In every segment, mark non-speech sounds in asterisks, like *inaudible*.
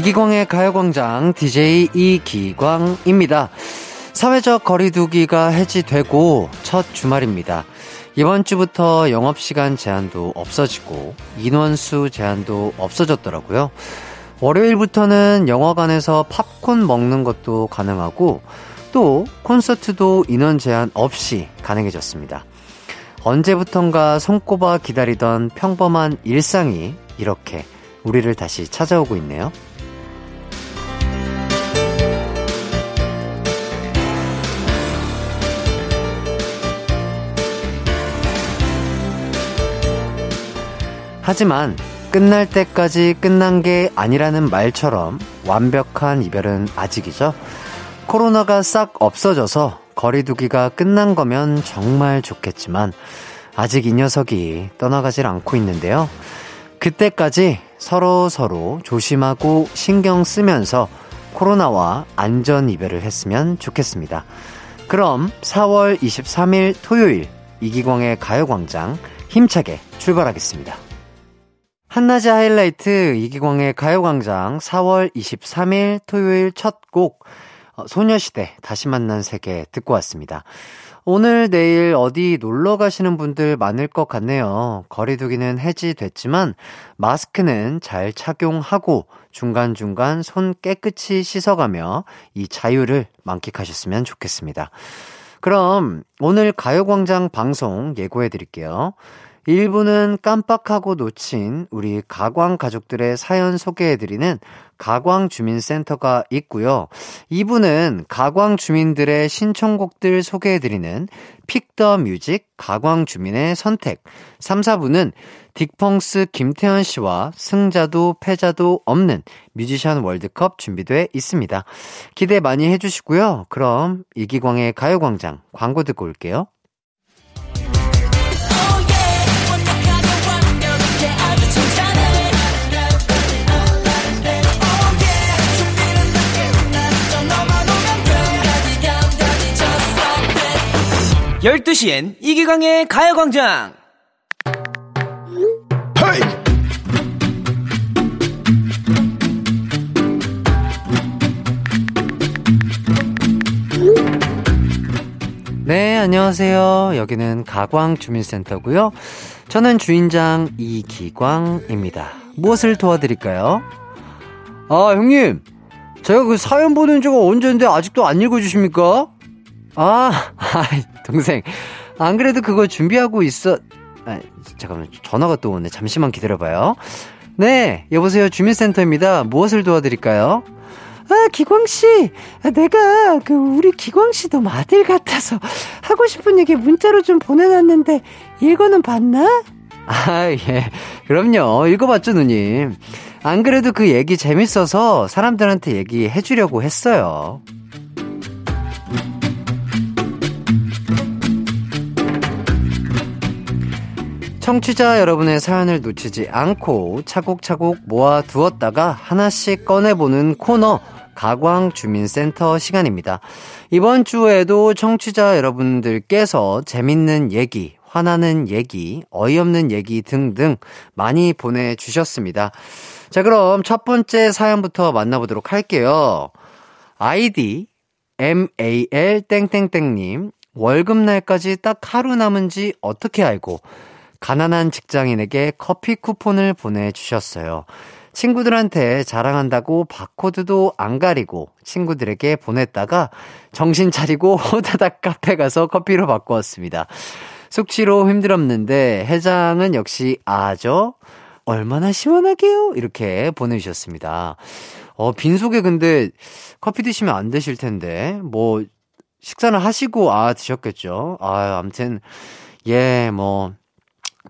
이기광의 가요광장 DJ 이기광입니다. 사회적 거리두기가 해지되고 첫 주말입니다. 이번 주부터 영업시간 제한도 없어지고 인원수 제한도 없어졌더라고요. 월요일부터는 영화관에서 팝콘 먹는 것도 가능하고 또 콘서트도 인원 제한 없이 가능해졌습니다. 언제부턴가 손꼽아 기다리던 평범한 일상이 이렇게 우리를 다시 찾아오고 있네요. 하지만 끝날 때까지 끝난 게 아니라는 말처럼 완벽한 이별은 아직이죠. 코로나가 싹 없어져서 거리두기가 끝난 거면 정말 좋겠지만 아직 이 녀석이 떠나가질 않고 있는데요. 그때까지 서로 서로 조심하고 신경 쓰면서 코로나와 안전 이별을 했으면 좋겠습니다. 그럼 4월 23일 토요일 이기광의 가요광장 힘차게 출발하겠습니다. 한낮의 하이라이트 이기광의 가요광장 4월 23일 토요일 첫곡 어, 소녀시대 다시 만난 세계 듣고 왔습니다. 오늘 내일 어디 놀러 가시는 분들 많을 것 같네요. 거리두기는 해지됐지만 마스크는 잘 착용하고 중간중간 손 깨끗이 씻어가며 이 자유를 만끽하셨으면 좋겠습니다. 그럼 오늘 가요광장 방송 예고해 드릴게요. 1부는 깜빡하고 놓친 우리 가광 가족들의 사연 소개해드리는 가광 주민센터가 있고요. 2부는 가광 주민들의 신청곡들 소개해드리는 픽더 뮤직 가광 주민의 선택. 3, 4부는 딕펑스 김태현 씨와 승자도 패자도 없는 뮤지션 월드컵 준비돼 있습니다. 기대 많이 해주시고요. 그럼 이기광의 가요광장 광고 듣고 올게요. 12시엔 이기광의 가요광장! 네, 안녕하세요. 여기는 가광주민센터고요. 저는 주인장 이기광입니다. 무엇을 도와드릴까요? 아, 형님. 제가 그 사연 보낸 지가 언제인데 아직도 안 읽어주십니까? 아, *laughs* 아, 동생. 안 그래도 그거 준비하고 있어. 아, 잠깐만, 전화가 또 오네. 잠시만 기다려봐요. 네, 여보세요. 주민센터입니다. 무엇을 도와드릴까요? 아, 기광씨. 아, 내가 그 우리 기광씨 너 아들 같아서 하고 싶은 얘기 문자로 좀 보내놨는데 읽어는 봤나? 아, 예. 그럼요. 읽어봤죠, 누님. 안 그래도 그 얘기 재밌어서 사람들한테 얘기해 주려고 했어요. 청취자 여러분의 사연을 놓치지 않고 차곡차곡 모아 두었다가 하나씩 꺼내보는 코너 가광 주민센터 시간입니다. 이번 주에도 청취자 여러분들께서 재밌는 얘기, 화나는 얘기, 어이없는 얘기 등등 많이 보내주셨습니다. 자, 그럼 첫 번째 사연부터 만나보도록 할게요. 아이디 MAL 땡땡땡님 월급날까지 딱 하루 남은 지 어떻게 알고 가난한 직장인에게 커피 쿠폰을 보내주셨어요. 친구들한테 자랑한다고 바코드도 안 가리고 친구들에게 보냈다가 정신 차리고 *laughs* 호다닥 카페 가서 커피로 바꾸었습니다. 숙취로 힘들었는데 해장은 역시 아죠? 얼마나 시원하게요? 이렇게 보내주셨습니다. 어, 빈속에 근데 커피 드시면 안 되실 텐데, 뭐, 식사는 하시고, 아, 드셨겠죠? 아, 아무튼, 예, 뭐,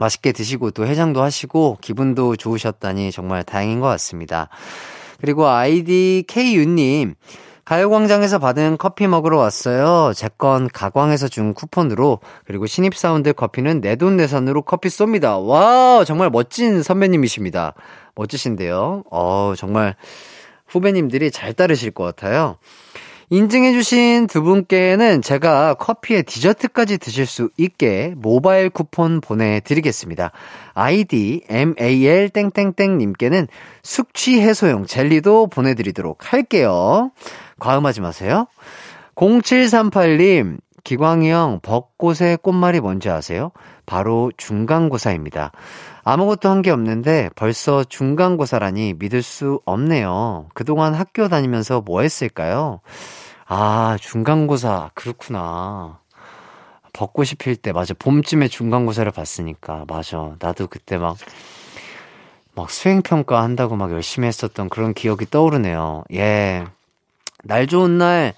맛있게 드시고 또 해장도 하시고 기분도 좋으셨다니 정말 다행인 것 같습니다. 그리고 아이디 K유님, 가요광장에서 받은 커피 먹으러 왔어요. 제 건 가광에서 준 쿠폰으로, 그리고 신입사원들 커피는 내돈내산으로 커피 쏩니다. 와, 정말 멋진 선배님이십니다. 멋지신데요. 어, 정말 후배님들이 잘 따르실 것 같아요. 인증해주신 두 분께는 제가 커피에 디저트까지 드실 수 있게 모바일 쿠폰 보내드리겠습니다. 아이디 MAL 땡땡땡님께는 숙취 해소용 젤리도 보내드리도록 할게요. 과음하지 마세요. 0738님, 기광이 형, 벚꽃의 꽃말이 뭔지 아세요? 바로 중간고사입니다. 아무것도 한 게 없는데 벌써 중간고사라니 믿을 수 없네요. 그동안 학교 다니면서 뭐 했을까요? 아, 중간고사. 그렇구나. 벚꽃이 필 때, 맞아. 봄쯤에 중간고사를 봤으니까. 맞아. 나도 그때 막, 막 수행평가 한다고 막 열심히 했었던 그런 기억이 떠오르네요. 예. 날 좋은 날,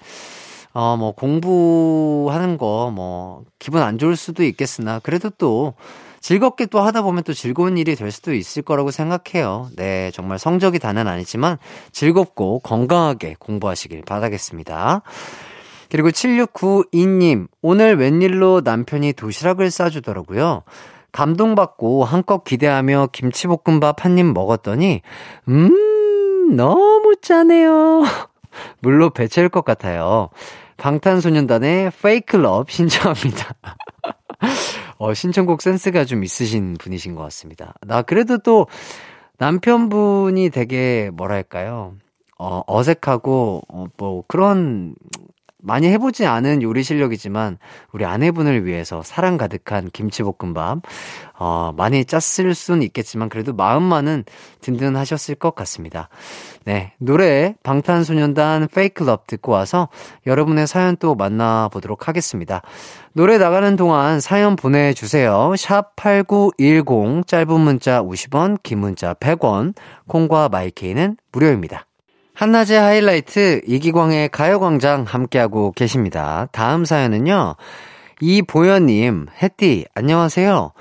어, 뭐, 공부하는 거, 뭐, 기분 안 좋을 수도 있겠으나, 그래도 또, 즐겁게 또 하다 보면 또 즐거운 일이 될 수도 있을 거라고 생각해요. 네, 정말 성적이 다는 아니지만 즐겁고 건강하게 공부하시길 바라겠습니다. 그리고 7692님, 오늘 웬일로 남편이 도시락을 싸주더라고요. 감동받고 한껏 기대하며 김치볶음밥 한 입 먹었더니, 음, 너무 짜네요. *laughs* 물로 배채울 것 같아요. 방탄소년단의 페이크 럽 신청합니다. *laughs* 어, 신청곡 센스가 좀 있으신 분이신 것 같습니다. 나 그래도 또 남편분이 되게 뭐랄까요. 어, 어색하고, 어, 뭐, 그런 많이 해보지 않은 요리 실력이지만 우리 아내분을 위해서 사랑 가득한 김치볶음밥 어, 많이 짰을 수는 있겠지만 그래도 마음만은 든든하셨을 것 같습니다. 네 노래 방탄소년단 페이크 럽 듣고 와서 여러분의 사연 또 만나보도록 하겠습니다. 노래 나가는 동안 사연 보내주세요. 샵 8910 짧은 문자 50원 긴 문자 100원 콩과 마이케이는 무료입니다. 한낮의 하이라이트 이기광의 가요광장 함께하고 계십니다. 다음 사연은요. 이보현님, 햇띠, 안녕하세요.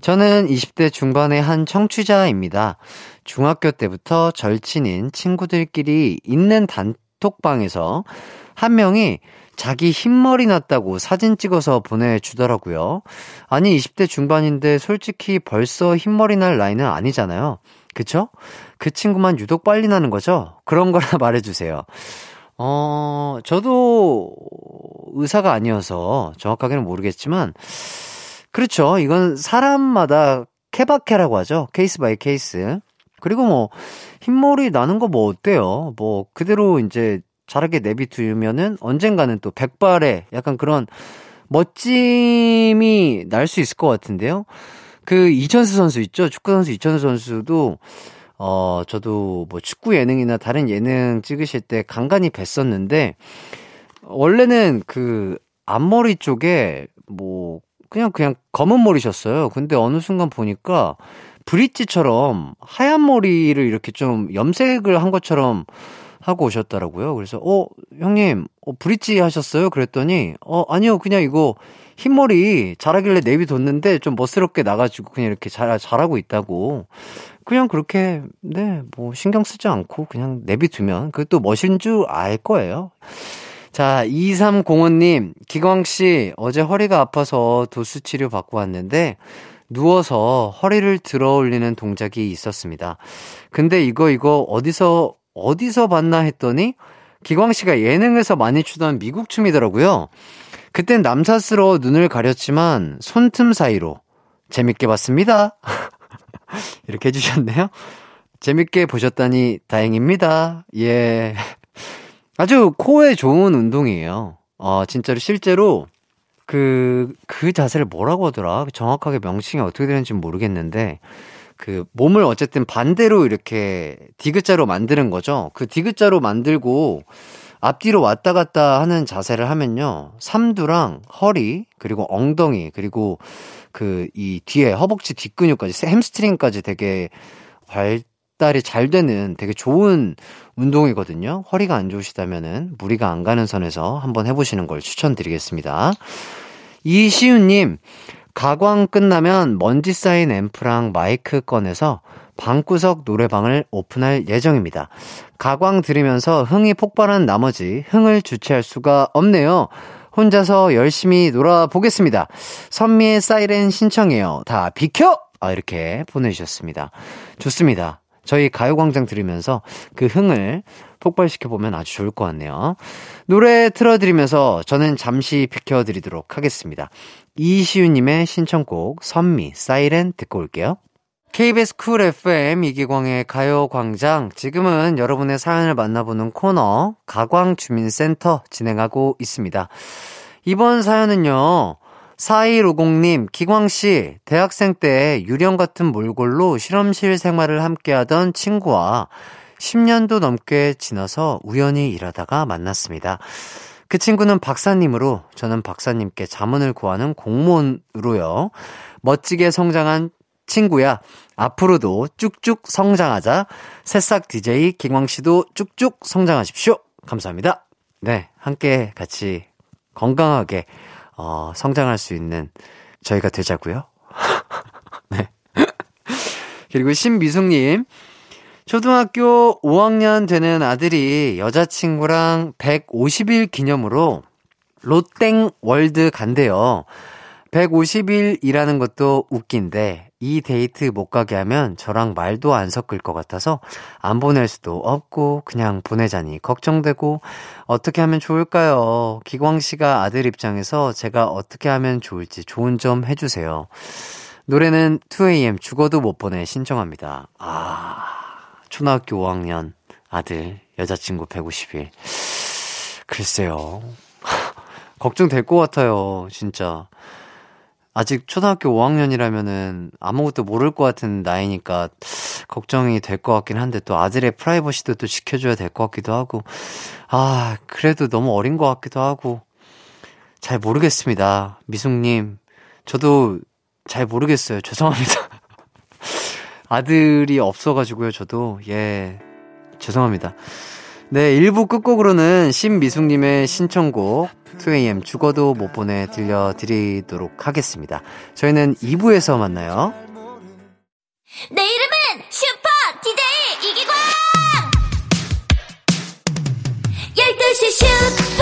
저는 20대 중반의 한 청취자입니다. 중학교 때부터 절친인 친구들끼리 있는 단톡방에서 한 명이 자기 흰머리 났다고 사진 찍어서 보내주더라고요. 아니, 20대 중반인데 솔직히 벌써 흰머리 날 나이는 아니잖아요. 그쵸? 그 친구만 유독 빨리 나는 거죠? 그런 거라 *laughs* 말해주세요. 어, 저도 의사가 아니어서 정확하게는 모르겠지만, 그렇죠. 이건 사람마다 케바케라고 하죠. case by case. 그리고 뭐, 흰머리 나는 거 뭐 어때요? 뭐, 그대로 이제 자라게 내비두면은 언젠가는 또 백발에 약간 그런 멋짐이 날 수 있을 것 같은데요. 그 이천수 선수 있죠? 축구 선수 이천수 선수도 어 저도 뭐 축구 예능이나 다른 예능 찍으실 때 간간히 뵀었는데 원래는 그 앞머리 쪽에 뭐 그냥 그냥 검은 머리셨어요. 근데 어느 순간 보니까 브릿지처럼 하얀 머리를 이렇게 좀 염색을 한 것처럼 하고 오셨더라고요. 그래서 어 형님 어 브릿지 하셨어요? 그랬더니 어 아니요 그냥 이거 흰머리 자라길래 내비뒀는데 좀 멋스럽게 나가지고 그냥 이렇게 잘, 잘하고 있다고. 그냥 그렇게, 네, 뭐 신경 쓰지 않고 그냥 내비두면 그것도 멋인 줄 알 거예요. 자, 2305님, 기광씨, 어제 허리가 아파서 도수 치료 받고 왔는데, 누워서 허리를 들어 올리는 동작이 있었습니다. 근데 이거, 이거 어디서, 어디서 봤나 했더니, 기광씨가 예능에서 많이 추던 미국 춤이더라고요. 그땐 남사스러워 눈을 가렸지만 손틈 사이로 재밌게 봤습니다. *laughs* 이렇게 해주셨네요. 재밌게 보셨다니 다행입니다. 예. 아주 코에 좋은 운동이에요. 어, 진짜로 실제로 그, 그 자세를 뭐라고 하더라? 정확하게 명칭이 어떻게 되는지 모르겠는데, 그 몸을 어쨌든 반대로 이렇게 디귿자로 만드는 거죠. 그 디귿자로 만들고 앞뒤로 왔다 갔다 하는 자세를 하면요. 삼두랑 허리, 그리고 엉덩이, 그리고 그 이 뒤에 허벅지 뒷근육까지, 햄스트링까지 되게 발달이 잘 되는 되게 좋은 운동이거든요. 허리가 안 좋으시다면은 무리가 안 가는 선에서 한번 해보시는 걸 추천드리겠습니다. 이시윤님, 가광 끝나면 먼지 쌓인 앰프랑 마이크 꺼내서 방구석 노래방을 오픈할 예정입니다. 가광 들으면서 흥이 폭발한 나머지 흥을 주체할 수가 없네요. 혼자서 열심히 놀아보겠습니다. 선미의 사이렌 신청해요. 다 비켜! 아, 이렇게 보내주셨습니다. 좋습니다. 저희 가요광장 들으면서 그 흥을 폭발시켜보면 아주 좋을 것 같네요. 노래 틀어드리면서 저는 잠시 비켜드리도록 하겠습니다. 이시우님의 신청곡 선미, 사이렌 듣고 올게요. KBS 쿨 FM 이기광의 가요광장. 지금은 여러분의 사연을 만나보는 코너, 가광주민센터 진행하고 있습니다. 이번 사연은요, 4150님, 기광씨, 대학생 때 유령 같은 몰골로 실험실 생활을 함께 하던 친구와 10년도 넘게 지나서 우연히 일하다가 만났습니다. 그 친구는 박사님으로, 저는 박사님께 자문을 구하는 공무원으로요. 멋지게 성장한 친구야. 앞으로도 쭉쭉 성장하자. 새싹 DJ 김광 씨도 쭉쭉 성장하십시오. 감사합니다. 네, 함께 같이 건강하게 어, 성장할 수 있는 저희가 되자고요. *laughs* 네. 그리고 신미숙님, 초등학교 5학년 되는 아들이 여자친구랑 150일 기념으로 롯땡 월드 간대요. 150일이라는 것도 웃긴데 이 데이트 못 가게 하면 저랑 말도 안 섞을 것 같아서 안 보낼 수도 없고 그냥 보내자니 걱정되고 어떻게 하면 좋을까요? 기광 씨가 아들 입장에서 제가 어떻게 하면 좋을지 조언 좀 해주세요. 노래는 2AM 죽어도 못 보내 신청합니다. 아, 초등학교 5학년 아들 여자친구 150일. 글쎄요. *laughs* 걱정될 것 같아요, 진짜. 아직 초등학교 5학년이라면은 아무것도 모를 것 같은 나이니까 걱정이 될 것 같긴 한데 또 아들의 프라이버시도 또 지켜줘야 될 것 같기도 하고. 아 그래도 너무 어린 것 같기도 하고. 잘 모르겠습니다 미숙님. 저도 잘 모르겠어요. *laughs* 죄송합니다. 아들이 없어가지고요 저도. 예 죄송합니다. 네 1부 끝곡으로는 신미숙님의 신청곡 2AM 죽어도 못 보내 들려드리도록 하겠습니다. 저희는 2부에서 만나요. 내 이름은 슈퍼 DJ 이기광! 12시 슈퍼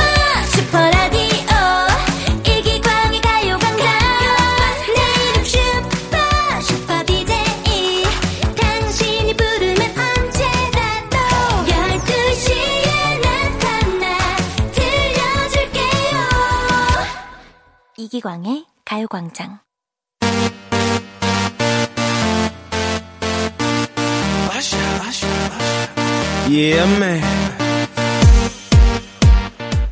이기광의 가요광장 Yeah, man.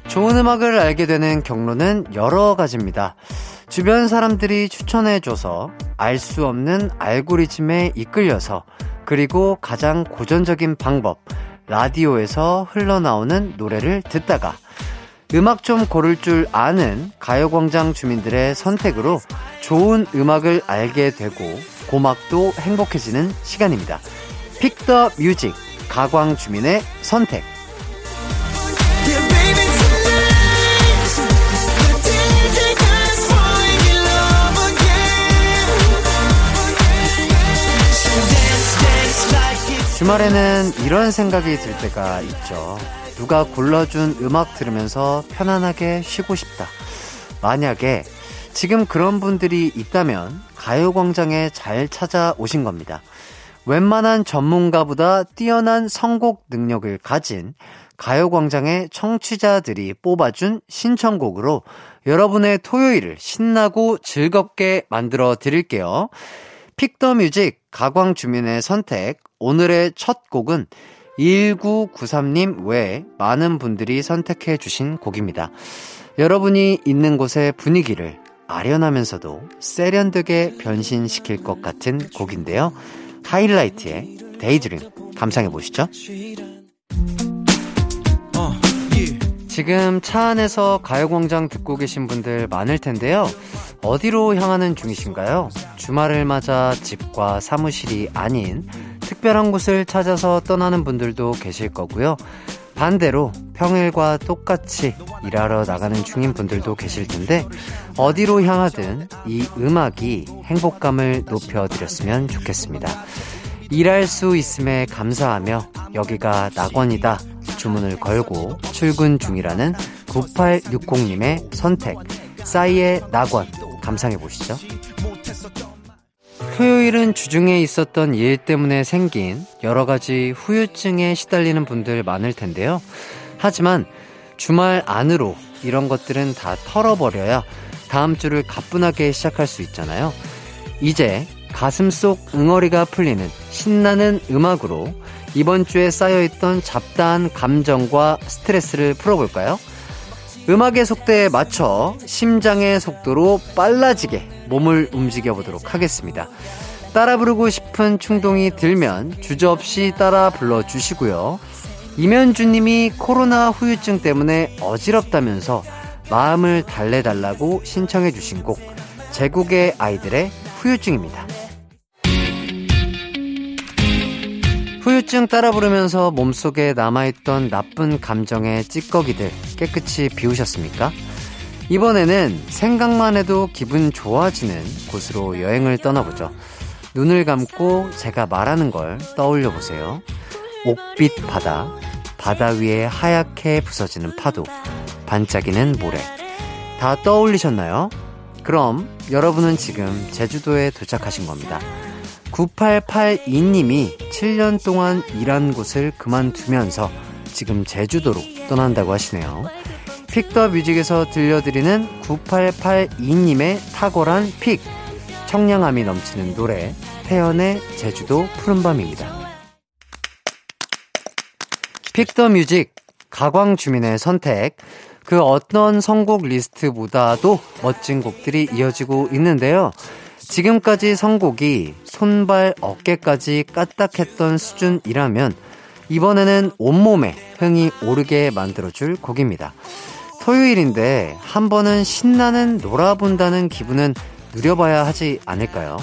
좋은 음악을 알게 되는 경로는 여러 가지입니다. 주변 사람들이 추천해줘서 알 수 없는 알고리즘에 이끌려서 그리고 가장 고전적인 방법, 라디오에서 흘러나오는 노래를 듣다가 음악 좀 고를 줄 아는 가요광장 주민들의 선택으로 좋은 음악을 알게 되고 고막도 행복해지는 시간입니다. 픽더 뮤직 가광 주민의 선택. 주말에는 이런 생각이 들 때가 있죠. 누가 골라준 음악 들으면서 편안하게 쉬고 싶다. 만약에 지금 그런 분들이 있다면 가요광장에 잘 찾아오신 겁니다. 웬만한 전문가보다 뛰어난 선곡 능력을 가진 가요광장의 청취자들이 뽑아준 신청곡으로 여러분의 토요일을 신나고 즐겁게 만들어 드릴게요. 픽더 뮤직 가광 주민의 선택 오늘의 첫 곡은 1993님 외에 많은 분들이 선택해 주신 곡입니다. 여러분이 있는 곳의 분위기를 아련하면서도 세련되게 변신시킬 것 같은 곡인데요. 하이라이트의 Daydream 감상해 보시죠. 지금 차 안에서 가요광장 듣고 계신 분들 많을 텐데요. 어디로 향하는 중이신가요? 주말을 맞아 집과 사무실이 아닌 특별한 곳을 찾아서 떠나는 분들도 계실 거고요. 반대로 평일과 똑같이 일하러 나가는 중인 분들도 계실 텐데 어디로 향하든 이 음악이 행복감을 높여드렸으면 좋겠습니다. 일할 수 있음에 감사하며 여기가 낙원이다 주문을 걸고 출근 중이라는 9860님의 선택 싸이의 낙원 감상해 보시죠. 토요일은 주중에 있었던 일 때문에 생긴 여러 가지 후유증에 시달리는 분들 많을 텐데요. 하지만 주말 안으로 이런 것들은 다 털어버려야 다음 주를 가뿐하게 시작할 수 있잖아요. 이제 가슴 속 응어리가 풀리는 신나는 음악으로 이번 주에 쌓여있던 잡다한 감정과 스트레스를 풀어볼까요? 음악의 속도에 맞춰 심장의 속도로 빨라지게 몸을 움직여 보도록 하겠습니다. 따라 부르고 싶은 충동이 들면 주저없이 따라 불러주시고요. 이면주님이 코로나 후유증 때문에 어지럽다면서 마음을 달래달라고 신청해주신 곡, 제국의 아이들의 후유증입니다. 후유증 따라 부르면서 몸속에 남아있던 나쁜 감정의 찌꺼기들 깨끗이 비우셨습니까? 이번에는 생각만 해도 기분 좋아지는 곳으로 여행을 떠나보죠. 눈을 감고 제가 말하는 걸 떠올려 보세요. 옥빛 바다, 바다 위에 하얗게 부서지는 파도, 반짝이는 모래. 다 떠올리셨나요? 그럼 여러분은 지금 제주도에 도착하신 겁니다. 9882님이 7년 동안 일한 곳을 그만두면서 지금 제주도로 떠난다고 하시네요. Pick the Music에서 들려드리는 9882님의 탁월한 pick. 청량함이 넘치는 노래, 태연의 제주도 푸른밤입니다. Pick the Music, 가광 주민의 선택. 그 어떤 선곡 리스트보다도 멋진 곡들이 이어지고 있는데요. 지금까지 선곡이 손발 어깨까지 까딱했던 수준이라면 이번에는 온몸에 흥이 오르게 만들어줄 곡입니다. 토요일인데 한 번은 신나는 놀아본다는 기분은 누려봐야 하지 않을까요?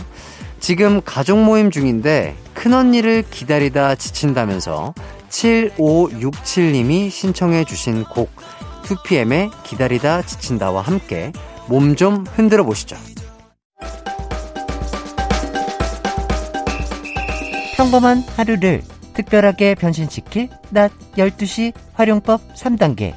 지금 가족 모임 중인데 큰언니를 기다리다 지친다면서 7567님이 신청해 주신 곡 2PM의 기다리다 지친다와 함께 몸 좀 흔들어 보시죠. 평범한 하루를 특별하게 변신시킬 낮 12시 활용법 3단계.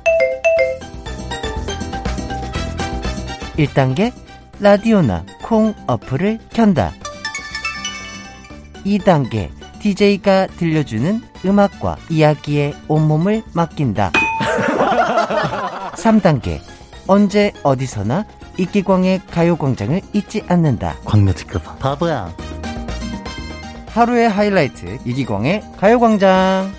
1단계 라디오나 콩 어플을 켠다. 2단계 DJ가 들려주는 음악과 이야기에 온몸을 맡긴다. 3단계 언제 어디서나 이기광의 가요광장을 잊지 않는다. 광며 듣겨봐. 바보야 하루의 하이라이트 이기광의 가요광장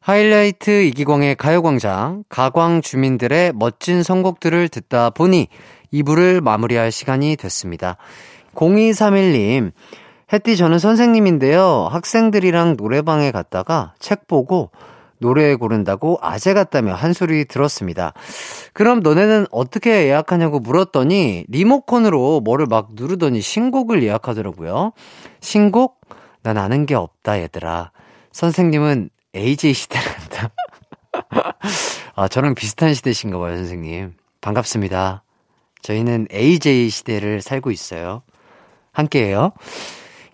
하이라이트 이기광의 가요광장 가광 주민들의 멋진 선곡들을 듣다 보니 2부를 마무리할 시간이 됐습니다. 0231님 햇띠 저는 선생님인데요. 학생들이랑 노래방에 갔다가 책 보고 노래 고른다고 아재 같다며 한 소리 들었습니다. 그럼 너네는 어떻게 예약하냐고 물었더니 리모컨으로 뭐를 막 누르더니 신곡을 예약하더라고요. 신곡? 난 아는 게 없다 얘들아. 선생님은 AJ 시대란다. *laughs* 아, 저랑 비슷한 시대신가 봐요, 선생님. 반갑습니다. 저희는 AJ 시대를 살고 있어요. 함께해요.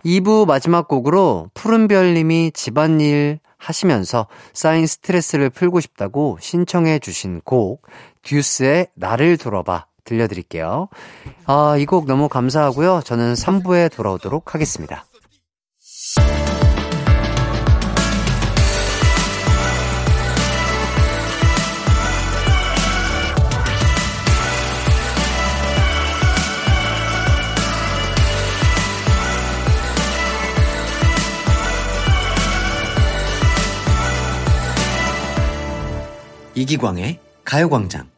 2부 마지막 곡으로 푸른별님이 집안일 하시면서 쌓인 스트레스를 풀고 싶다고 신청해 주신 곡 듀스의 나를 돌아봐 들려드릴게요. 아, 이 곡 너무 감사하고요. 저는 3부에 돌아오도록 하겠습니다. 이기광의 가요광장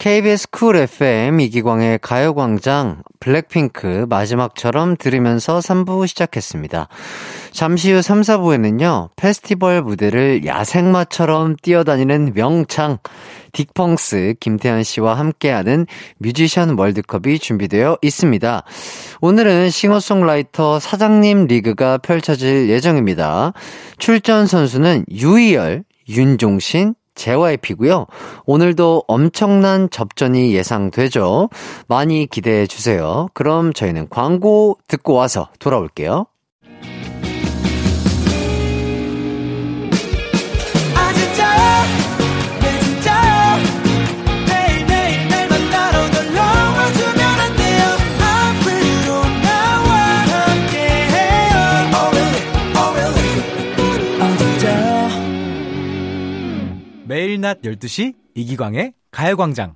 KBS Cool FM 이기광의 가요광장 블랙핑크 마지막처럼 들으면서 3부 시작했습니다. 잠시 후 3, 4부에는요, 페스티벌 무대를 야생마처럼 뛰어다니는 명창, 딕펑스 김태현 씨와 함께하는 뮤지션 월드컵이 준비되어 있습니다. 오늘은 싱어송라이터 사장님 리그가 펼쳐질 예정입니다. 출전 선수는 유이열, 윤종신, JYP고요. 오늘도 엄청난 접전이 예상되죠. 많이 기대해 주세요. 그럼 저희는 광고 듣고 와서 돌아올게요. 낮 12시 이기광의 가요광장.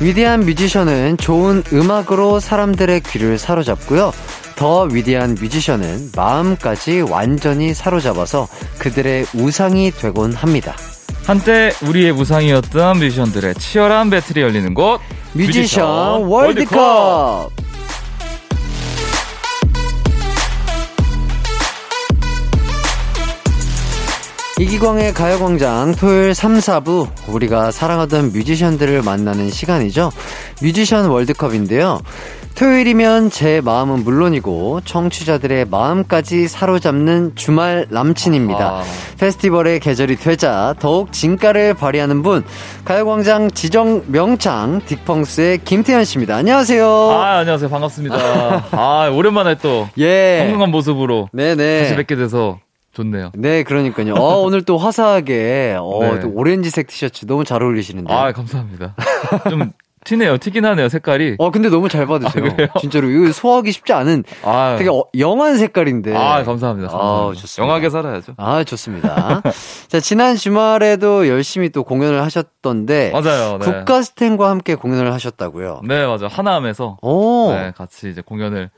위대한 뮤지션은 좋은 음악으로 사람들의 귀를 사로잡고요. 더 위대한 뮤지션은 마음까지 완전히 사로잡아서 그들의 우상이 되곤 합니다. 한때 우리의 우상이었던 뮤지션들의 치열한 배틀이 열리는 곳 뮤지션 월드컵! 이기광의 가요광장 토요일 3, 4부 우리가 사랑하던 뮤지션들을 만나는 시간이죠. 뮤지션 월드컵인데요. 토요일이면 제 마음은 물론이고 청취자들의 마음까지 사로잡는 주말 남친입니다. 아. 페스티벌의 계절이 되자 더욱 진가를 발휘하는 분 가요광장 지정 명창 딕펑스의 김태현 씨입니다. 안녕하세요. 아 안녕하세요 반갑습니다 *laughs* 아 오랜만에 또 예. 건강한 모습으로 네네. 다시 뵙게 돼서 좋네요 네, 그러니까요. 어, 오늘 또 화사하게, 어, 네. 또 오렌지색 티셔츠 너무 잘 어울리시는데. 아 감사합니다 좀 튀네요 튀긴 하네요 색깔이 어, 근데 너무 잘 받으세요. 아? 진짜로. 이거 소화하기 쉽지 않은 아, 되게 어, 영한 색깔인데. 아 감사합니다, 감사합니다. 아, 좋습니다. 영하게 살아야죠 아, 좋습니다. *laughs* 자, 지난 주말에도 열심히 또 공연을 하셨던데. 맞아요 네. 국가스텐과 함께 공연을 하셨다고요. 네 맞아 하나함에서 오. 네, 같이 이제 공연을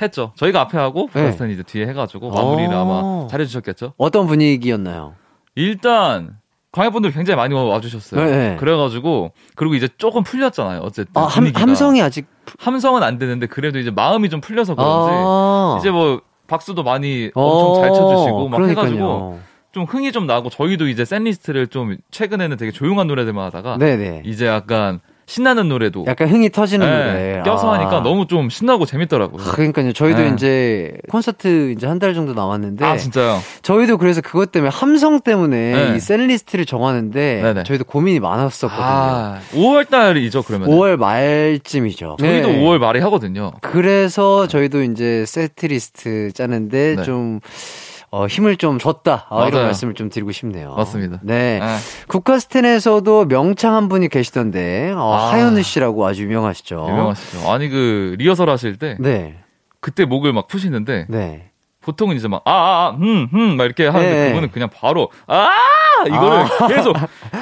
했죠 저희가 앞에 하고 네. 브라스탄 이제 뒤에 해가지고 마무리를 어. 아마 잘해주셨겠죠 어떤 분위기였나요? 일단 광해분들 굉장히 많이 와주셨어요. 네, 네. 그래가지고 그리고 이제 조금 풀렸잖아요. 어쨌든 아, 함. 함성이 아직. 함성은 안 되는데 그래도 이제 마음이 좀 풀려서 그런지 아. 이제 뭐 박수도 많이 어, 엄청 잘 쳐주시고 막 그러니까요. 해가지고 좀 흥이 좀 나고 저희도 이제 샌리스트를 좀 최근에는 되게 조용한 노래들만 하다가 네네. 이제 약간 신나는 노래도 약간 흥이 터지는 네, 노래. 껴서 아. 하니까 너무 좀 신나고 재밌더라고요. 아, 그러니까요. 저희도 네. 이제 콘서트 이제 한 달 정도 남았는데 아 진짜요? 저희도 그래서 그것 때문에 함성 때문에 네. 이 setlist를 정하는데 네네. 저희도 고민이 많았었거든요. 아 5월 달이죠 그러면. 5월 말쯤이죠. 저희도 네. 5월 말에 하거든요. 그래서 저희도 이제 setlist 짜는데 네. 좀 어, 힘을 좀 줬다. 아, 이런. 말씀을 좀 드리고 싶네요. 맞습니다. 네. 네. 국가스텐에서도 명창 한 분이 계시던데 어, 아. 하현우 씨라고 아주 유명하시죠. 유명하시죠. 아니 그 리허설 하실 때 네. 그때 목을 막 푸시는데 네. 보통은 이제 막 아, 아, 음, 음, 막 이렇게 하는데 네. 그분은 그냥 바로 아 이거를 *laughs* 계속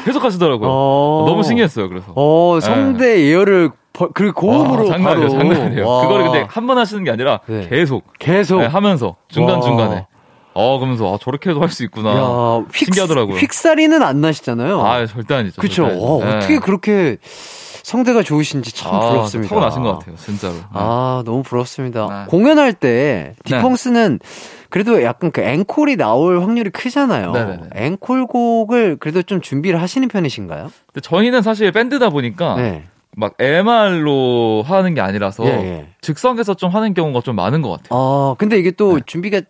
계속 하시더라고요. 어. 너무 신기했어요. 그래서 어, 성대 예열을 벌- 그 고음으로 와, 장난 아니에요. 장난 아니에요. 와. 그거를 근데 한 번 하시는 게 아니라 네. 계속 계속 네, 하면서 중간 와. 중간에 어 그러면서 아 저렇게도 할 수 있구나. 야, 휙, 신기하더라고요. 휙사리는 안 나시잖아요. 아 절대 아니죠. 아니죠. 와, 네. 어떻게 그렇게 성대가 좋으신지 참 아, 부럽습니다. 타고 나신 것 같아요, 진짜로. 네. 아, 너무 부럽습니다. 네. 공연할 때 디펑스는 그래도 약간 그 앵콜이 나올 확률이 크잖아요. 네네네. 앵콜곡을 그래도 좀 준비를 하시는 편이신가요? 근데 저희는 사실 밴드다 보니까 네. 막 MR로 하는 게 아니라서 예, 예. 즉석에서 좀 하는 경우가 좀 많은 것 같아요. 아, 근데 이게 또 네. 준비가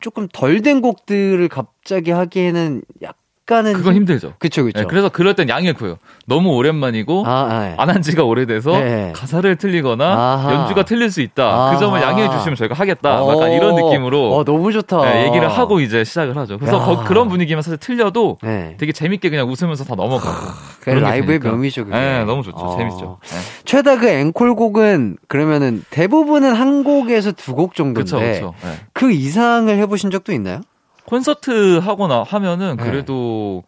조금 덜 된 곡들을 갑자기 하기에는 약간 은 그건 힘들죠. 그쵸, 그쵸. 네, 그래서 그럴 땐 양해 구요. 너무 오랜만이고 아, 네. 안한 지가 오래돼서 네. 가사를 틀리거나 아하. 연주가 틀릴 수 있다. 아하. 그 점을 양해해 주시면 저희가 하겠다. 어, 약간 이런 느낌으로 어, 너무 좋다. 네, 얘기를 하고 이제 시작을 하죠. 그래서 야. 거- 그런 분위기면 사실 틀려도 네. 되게 재밌게 그냥 웃으면서 다 넘어가고. 그 라이브의 되니까. 묘미죠, 그게. 네, 너무 좋죠. 어. 재밌죠. 네. 최다 그 앵콜곡은 그러면은 대부분은 한 곡에서 두 곡 정도인데 그쵸, 그쵸. 네. 그 이상을 해보신 적도 있나요? 콘서트 하거나 하면은 네. 그래도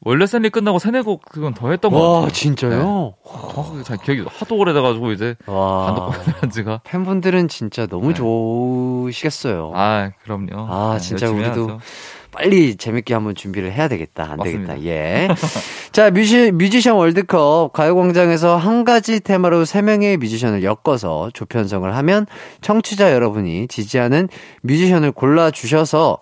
원래 샌리 끝나고 세네 곡 그건 더 했던 것와 같아요. 진짜요? 정확하게 잘 기억이 하도 오래돼가지고 이제 와 단독 공연을 한 지가. 팬분들은 진짜 너무 네. 좋으시겠어요. 아 그럼요. 아, 네, 진짜 우리도 해야죠. 빨리 재밌게 한번 준비를 해야 되겠다. 안 맞습니다. 되겠다. 예. 자, 뮤지, 뮤지션 월드컵 가요광장에서 한 가지 테마로 세 명의 뮤지션을 엮어서 조편성을 하면 청취자 여러분이 지지하는 뮤지션을 골라 주셔서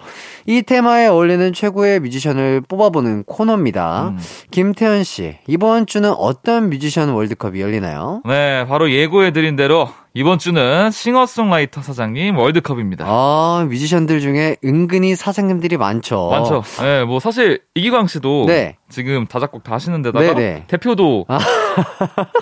이 테마에 어울리는 최고의 뮤지션을 뽑아보는 코너입니다. 음. 김태현 씨, 이번 주는 어떤 뮤지션 월드컵이 열리나요? 네, 바로 예고해드린 대로 이번 주는 싱어송라이터 사장님 월드컵입니다. 아, 뮤지션들 중에 은근히 사장님들이 많죠. 많죠. 네, 뭐 사실 이기광 씨도 네. 지금 다작곡 다 하시는 데다가 네네. 대표도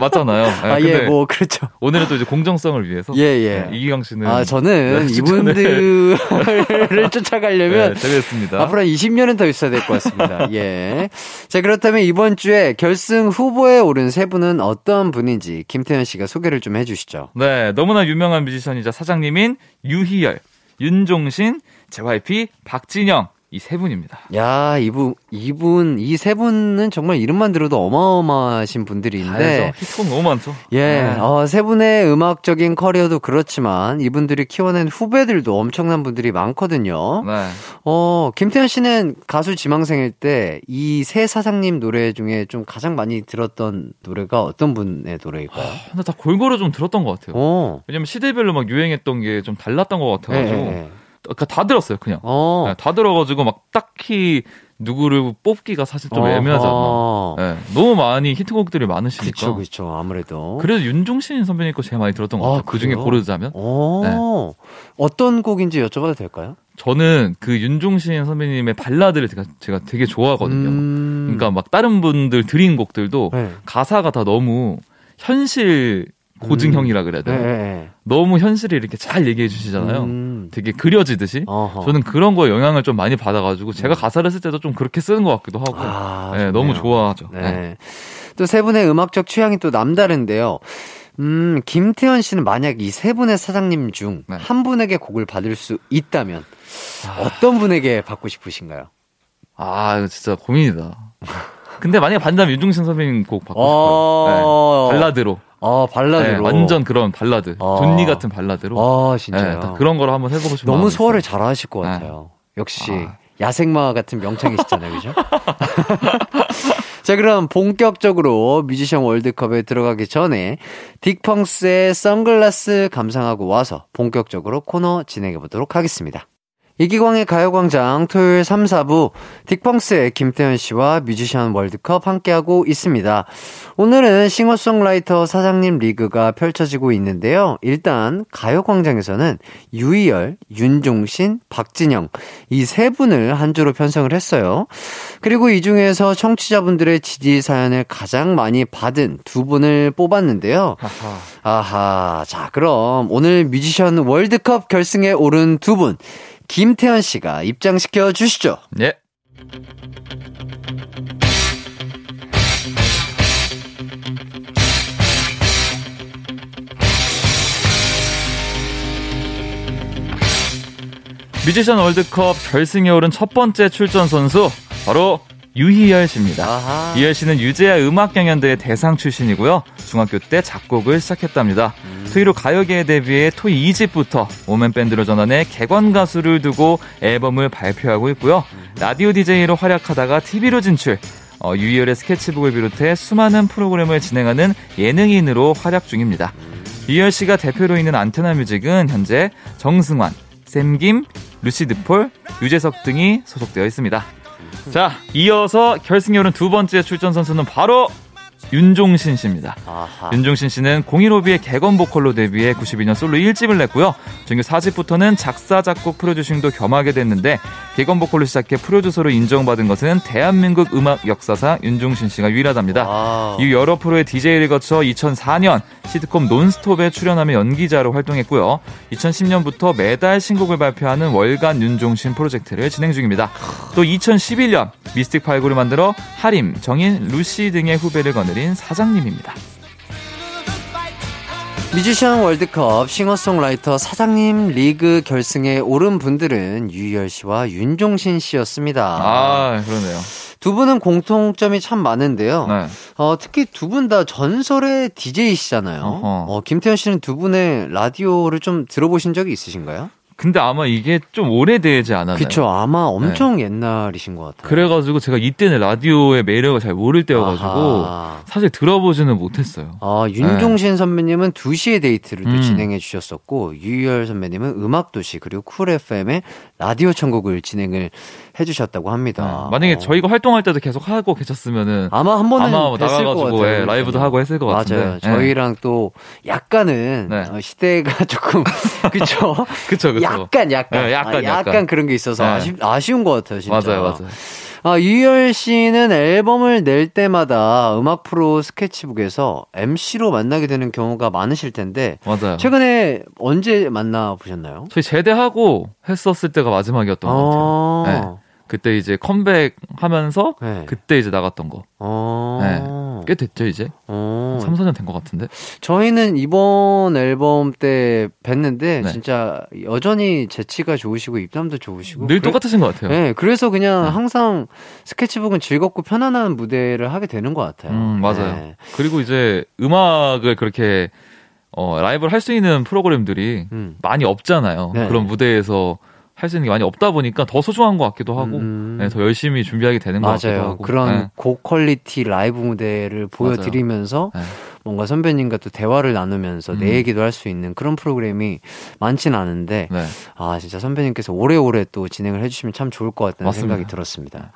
맞잖아요. 네, *laughs* 아, 예, 근데 뭐, 그렇죠. 오늘은 또 이제 공정성을 위해서 예, 예. 네, 이기광 씨는 아, 저는 네, 이분들을 *laughs* 쫓아가려면 네, 되겠습니다. 앞으로 한 20년은 더 있어야 될 것 같습니다. *laughs* 예. 자, 그렇다면 이번 주에 결승 후보에 오른 세 분은 어떤 분인지 김태현 씨가 소개를 좀 해 주시죠. 네, 너무나 유명한 뮤지션이자 사장님인 유희열, 윤종신, JYP, 박진영 이 세 분입니다. 야, 이분, 이분, 이 세 분은 정말 이름만 들어도 어마어마하신 분들인데. 히트곡 너무 많죠. 예, 네. 어, 세 분의 음악적인 커리어도 그렇지만 이분들이 키워낸 후배들도 엄청난 분들이 많거든요. 네. 어, 김태현 씨는 가수 지망생일 때 이 세 사장님 노래 중에 좀 가장 많이 들었던 노래가 어떤 분의 노래일까요? 근데 다 골고루 좀 들었던 것 같아요. 어, 왜냐면 시대별로 막 유행했던 게 좀 달랐던 것 예, 같아가지고 예. 그러니까 다 들었어요 그냥. 어, 네, 다 들어가지고 막 딱히 누구를 뽑기가 사실 좀 애매하지 않나. 네, 너무 많이 히트곡들이 많으시니까. 그쵸, 아무래도. 그래도 윤종신 선배님 거 제일 많이 들었던 것 아, 같아요. 그 중에? 고르자면. 어, 어떤 곡인지 여쭤봐도 될까요? 저는 그 윤종신 선배님의 발라드를 제가, 제가 되게 좋아하거든요. 음. 그러니까 막 다른 분들 드린 곡들도 네. 가사가 다 너무 현실 고증형이라 그래야 네, 되나? 네, 너무 현실을 이렇게 잘 얘기해 주시잖아요. 음. 되게 그려지듯이. 어허. 저는 그런 거에 영향을 좀 많이 받아가지고 제가 가사를 쓸 때도 좀 그렇게 쓰는 것 같기도 하고. 아, 네, 너무. 좋아하죠. 네. 네. 또세 분의 음악적 취향이 또 남다른데요. 음, 김태현 씨는 만약 이 세 분의 사장님 중한 네. 분에게 곡을 받을 수 있다면 아. 어떤 분에게 받고 싶으신가요? 아, 이거 진짜 고민이다. 근데 만약에 반다면 윤종신 선배님 곡 받고 어. 싶어요. 네, 발라드로. 어, 발라드로. 네, 완전 그런 발라드. 어. 존니 같은 발라드로. 아, 네, 진짜요. 딱 그런 걸 한번 해보고 싶은 너무 소화를 있어요. 잘하실 것 네. 같아요. 역시 아. 야생마 같은 명창이시잖아요, 그죠? *laughs* *laughs* 자, 그럼 본격적으로 뮤지션 월드컵에 들어가기 전에 딕펑스의 선글라스 감상하고 와서 본격적으로 코너 진행해 보도록 하겠습니다. 이기광의 가요광장 토요일 3, 4부 딕펑스의 김태현 씨와 뮤지션 월드컵 함께하고 있습니다. 오늘은 싱어송라이터 사장님 리그가 펼쳐지고 있는데요. 일단 가요광장에서는 유희열, 윤종신, 박진영 이 세 분을 한 주로 편성을 했어요. 그리고 이 중에서 청취자분들의 지지 사연을 가장 많이 받은 두 분을 뽑았는데요. 아하. 자, 그럼 오늘 뮤지션 월드컵 결승에 오른 두 분, 김태현 씨가 입장시켜 주시죠. 예. 뮤지션 월드컵 결승에 오른 첫 번째 출전 선수 바로 유희열 씨입니다. 아하. 이열 씨는 유재하 음악경연대회 대상 출신이고요. 중학교 때 작곡을 시작했답니다. 토이로 가요계에 데뷔해 토이 2집부터 원맨 밴드로 전환해 객원 가수를 두고 앨범을 발표하고 있고요. 라디오 DJ로 활약하다가 TV로 진출. 어, 유희열의 스케치북을 비롯해 수많은 프로그램을 진행하는 예능인으로 활약 중입니다. 유희열 씨가 대표로 있는 안테나 뮤직은 현재 정승환, 샘김, 루시드 폴, 유재석 등이 소속되어 있습니다. 자, 이어서 결승에 오른 두 번째 출전 선수는 바로 윤종신 씨입니다. 아하. 윤종신 씨는 015B의 객원 보컬로 데뷔해 92년 솔로 1집을 냈고요. 정규 4집부터는 작사, 작곡, 프로듀싱도 겸하게 됐는데 객원 보컬로 시작해 프로듀서로 인정받은 것은 대한민국 음악 역사상 윤종신 씨가 유일하답니다. Wow. 이 여러 프로의 DJ를 거쳐 2004년 시트콤 논스톱에 출연하며 연기자로 활동했고요. 2010년부터 매달 신곡을 발표하는 월간 윤종신 프로젝트를 진행 중입니다. 또 2011년 미스틱 89를 만들어 하림, 정인, 루시 등의 후배를 거 느린 사장님입니다. 뮤지션 월드컵 싱어송라이터 사장님 리그 결승에 오른 분들은 유희열 씨와 윤종신 씨였습니다. 아, 그러네요. 두 분은 공통점이 참 많은데요. 네. 어, 특히 두 분 다 전설의 DJ이시잖아요. 어허. 어, 김태현 씨는 두 분의 라디오를 좀 들어보신 적이 있으신가요? 근데 아마 이게 좀 오래되지 않았나요? 그쵸. 아마 엄청 옛날이신 것 같아요. 그래가지고 제가 이때는 라디오의 매력을 잘 모를 때여가지고 아하. 사실 들어보지는 못했어요. 아, 윤종신 선배님은 2시의 데이트를 또 네. 음. 진행해 주셨었고, 유희열 선배님은 음악도시, 그리고 쿨 FM의 라디오 천국을 진행을 해 주셨다고 합니다. 네. 만약에 어. 저희가 활동할 때도 계속 하고 계셨으면은 아마 한 번은 아마 뭐 나가가지고 같아요. 예, 라이브도 하고 했을 것 같은데. 맞아요. 예. 저희랑 또 약간은 네. 어, 시대가 *laughs* 조금 *laughs* 그쵸? 그쵸, 그쵸. 약간 약간 네, 약간, 아, 약간 약간. 그런 게 있어서 네. 아쉬, 아쉬운 것 같아요. 진짜. 맞아요, 맞아요. 아, 유열 씨는 앨범을 낼 때마다 음악 프로 스케치북에서 MC로 만나게 되는 경우가 많으실 텐데 맞아요. 최근에 언제 만나 보셨나요? 저희 제대하고 했었을 때가 마지막이었던 것 같아요. 네. 그때 이제 컴백 하면서 네. 그때 이제 나갔던 거. 어. 꽤 됐죠, 이제? 어. 3, 4년 된 것 같은데? 저희는 이번 앨범 때 뵀는데 네. 진짜 여전히 재치가 좋으시고 입담도 좋으시고 늘 그래- 똑같으신 것 같아요. 네, 그래서 그냥 네. 항상 스케치북은 즐겁고 편안한 무대를 하게 되는 것 같아요. 음, 맞아요. 네. 그리고 이제 음악을 그렇게 어, 라이브를 할 수 있는 프로그램들이 음. 많이 없잖아요. 네. 그런 무대에서 할 수 있는 게 많이 없다 보니까 더 소중한 것 같기도 하고, 음. 네, 더 열심히 준비하게 되는 것 같기도 맞아요. 하고. 그런 네. 고퀄리티 라이브 무대를 보여드리면서 네. 뭔가 선배님과 또 대화를 나누면서 내 음. 얘기도 할 수 있는 그런 프로그램이 많진 않은데 네. 아 진짜 선배님께서 오래오래 또 진행을 해주시면 참 좋을 것 같다는 맞습니다. 생각이 들었습니다.